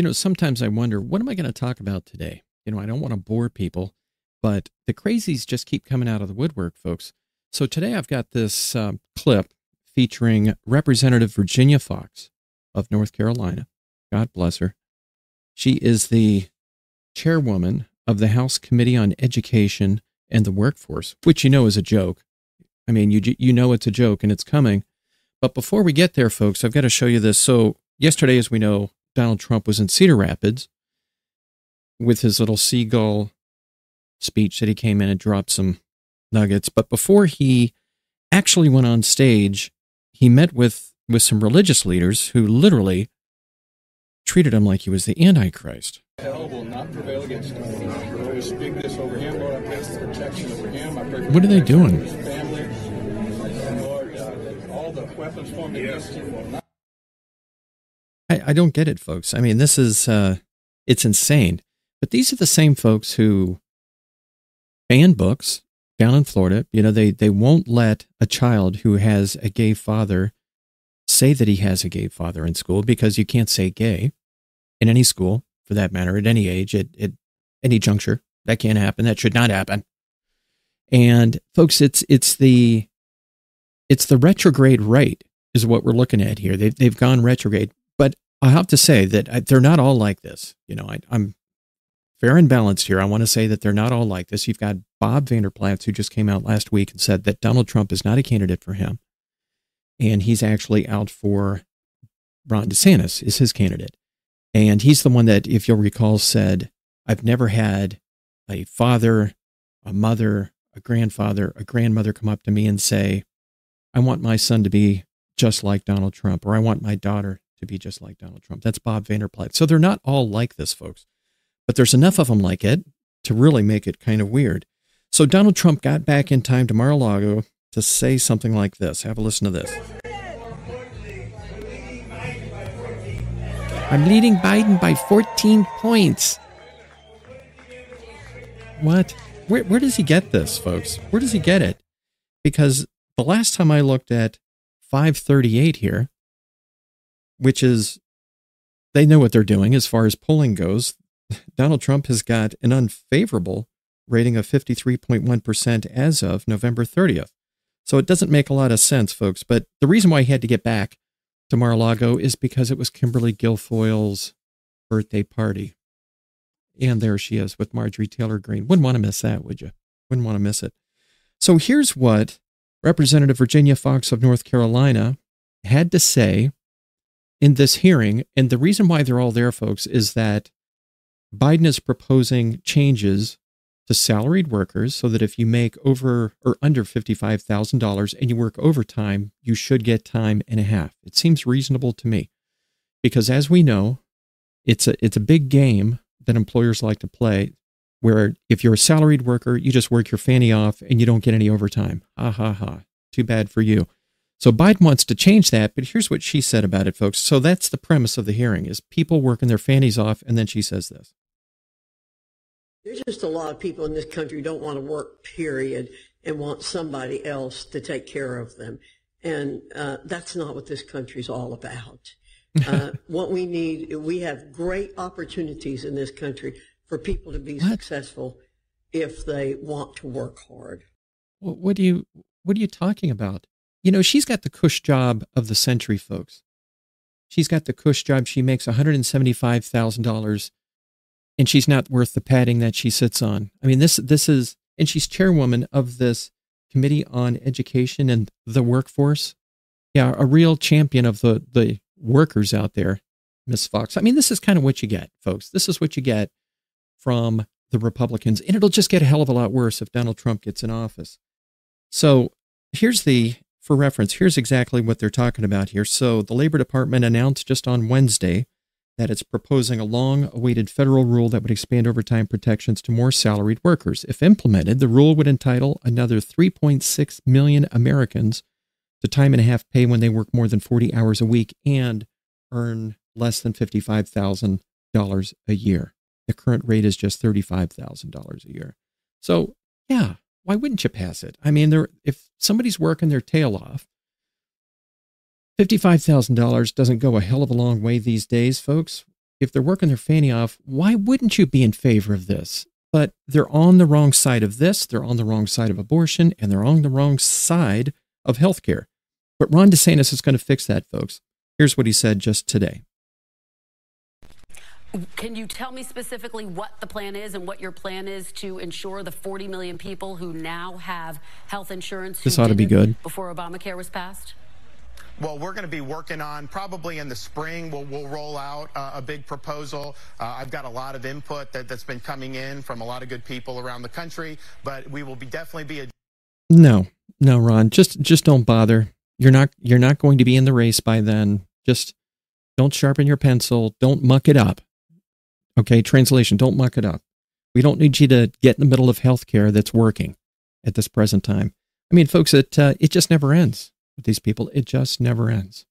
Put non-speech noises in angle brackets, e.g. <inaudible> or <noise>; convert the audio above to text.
You know, sometimes I wonder, what am I going to talk about today? You know, I don't want to bore people, but the crazies just keep coming out of the woodwork, folks. So today I've got this um, clip featuring Representative Virginia Foxx of North Carolina. God bless her. She is the chairwoman of the House Committee on Education and the Workforce, which you know is a joke. I mean, you you know it's a joke and it's coming. But before we get there, folks, I've got to show you this. So yesterday, as we know, Donald Trump was in Cedar Rapids with his little seagull speech that he came in and dropped some nuggets. But before he actually went on stage, he met with with some religious leaders who literally treated him like he was the Antichrist. Hell will not prevail against him. We speak this over him, Lord. I pray for protection over him. I pray What are they doing? Lord, uh, all the weapons formed against him will not. I, don't get it, folks. I mean, this is uh, it's insane. But these are the same folks who ban books down in Florida. You know, they they won't let a child who has a gay father say that he has a gay father in school because you can't say gay in any school for that matter at any age at, at any juncture. That can't happen. That should not happen. And folks, it's it's the it's the retrograde right is what we're looking at here. They've they've gone retrograde. I have to say that I, they're not all like this. You know, I, I'm fair and balanced here. I want to say that they're not all like this. You've got Bob Vander Plaats, who just came out last week and said that Donald Trump is not a candidate for him. And he's actually out for Ron DeSantis is his candidate. And he's the one that, if you'll recall, said, I've never had a father, a mother, a grandfather, a grandmother come up to me and say, I want my son to be just like Donald Trump, or I want my daughter to be just like Donald Trump. That's Bob Vanderplat. So they're not all like this, folks, but there's enough of them like it to really make it kind of weird. So Donald Trump got back in time to Mar-a-Lago to say something like this. Have a listen to this. I'm leading Biden by 14 points. What? Where, where does he get this, folks? Where does he get it? Because the last time I looked at 538 here, which is, they know what they're doing as far as polling goes. <laughs> Donald Trump has got an unfavorable rating of 53.1% as of November 30th. So it doesn't make a lot of sense, folks. But the reason why he had to get back to Mar-a-Lago is because it was Kimberly Guilfoyle's birthday party. And there she is with Marjorie Taylor Greene. Wouldn't want to miss that, would you? Wouldn't want to miss it. So here's what Representative Virginia Foxx of North Carolina had to say in this hearing. And the reason why they're all there, folks, is that Biden is proposing changes to salaried workers so that if you make over or under $55,000 and you work overtime, you should get time and a half. It seems reasonable to me because as we know, it's a it's a big game that employers like to play where if you're a salaried worker, you just work your fanny off and you don't get any overtime. Ha ha ha. Too bad for you. So Biden wants to change that, but here's what she said about it, folks. So that's the premise of the hearing is people working their fannies off and then she says this. There's just a lot of people in this country who don't want to work, period, and want somebody else to take care of them. And uh, that's not what this country's all about. <laughs> Uh, what we need, we have great opportunities in this country for people to be What? successful if they want to work hard. What, what do you what are you talking about? You know, she's got the cush job of the century, folks. She's got the cush job. She makes $175,000 and she's not worth the padding that she sits on. I mean, this this is and she's chairwoman of this Committee on Education and the Workforce. Yeah, a real champion of the the workers out there, Miss Foxx. I mean, this is kind of what you get, folks. This is what you get from the Republicans, and it'll just get a hell of a lot worse if Donald Trump gets in office. So here's the, for reference, here's exactly what they're talking about here. So the Labor Department announced just on Wednesday that it's proposing a long awaited federal rule that would expand overtime protections to more salaried workers. If implemented, the rule would entitle another 3.6 million Americans to time and a half pay when they work more than 40 hours a week and earn less than $55,000 a year. The current rate is just $35,000 a year. So, yeah, why wouldn't you pass it? I mean, there if somebody's working their tail off, $55,000 doesn't go a hell of a long way these days, folks. if they're working their fanny off, why wouldn't you be in favor of this? But they're on the wrong side of this, they're on the wrong side of abortion, and they're on the wrong side of healthcare. But Ron DeSantis is going to fix that, folks. Here's what he said just today. Can you tell me specifically what the plan is and what your plan is to ensure the 40 million people who now have health insurance? This ought to be good. Before Obamacare was passed? Well, we're going to be working on probably in the spring. We'll, we'll roll out uh, a big proposal. Uh, I've got a lot of input that, that's been coming in from a lot of good people around the country, but we will be definitely be a. No, no, Ron, just just don't bother. You're not you're not going to be in the race by then. Just don't sharpen your pencil. Don't muck it up. Okay, translation, don't muck it up. We don't need you to get in the middle of healthcare that's working at this present time. I mean, folks, it uh, it just never ends with these people. It just never ends.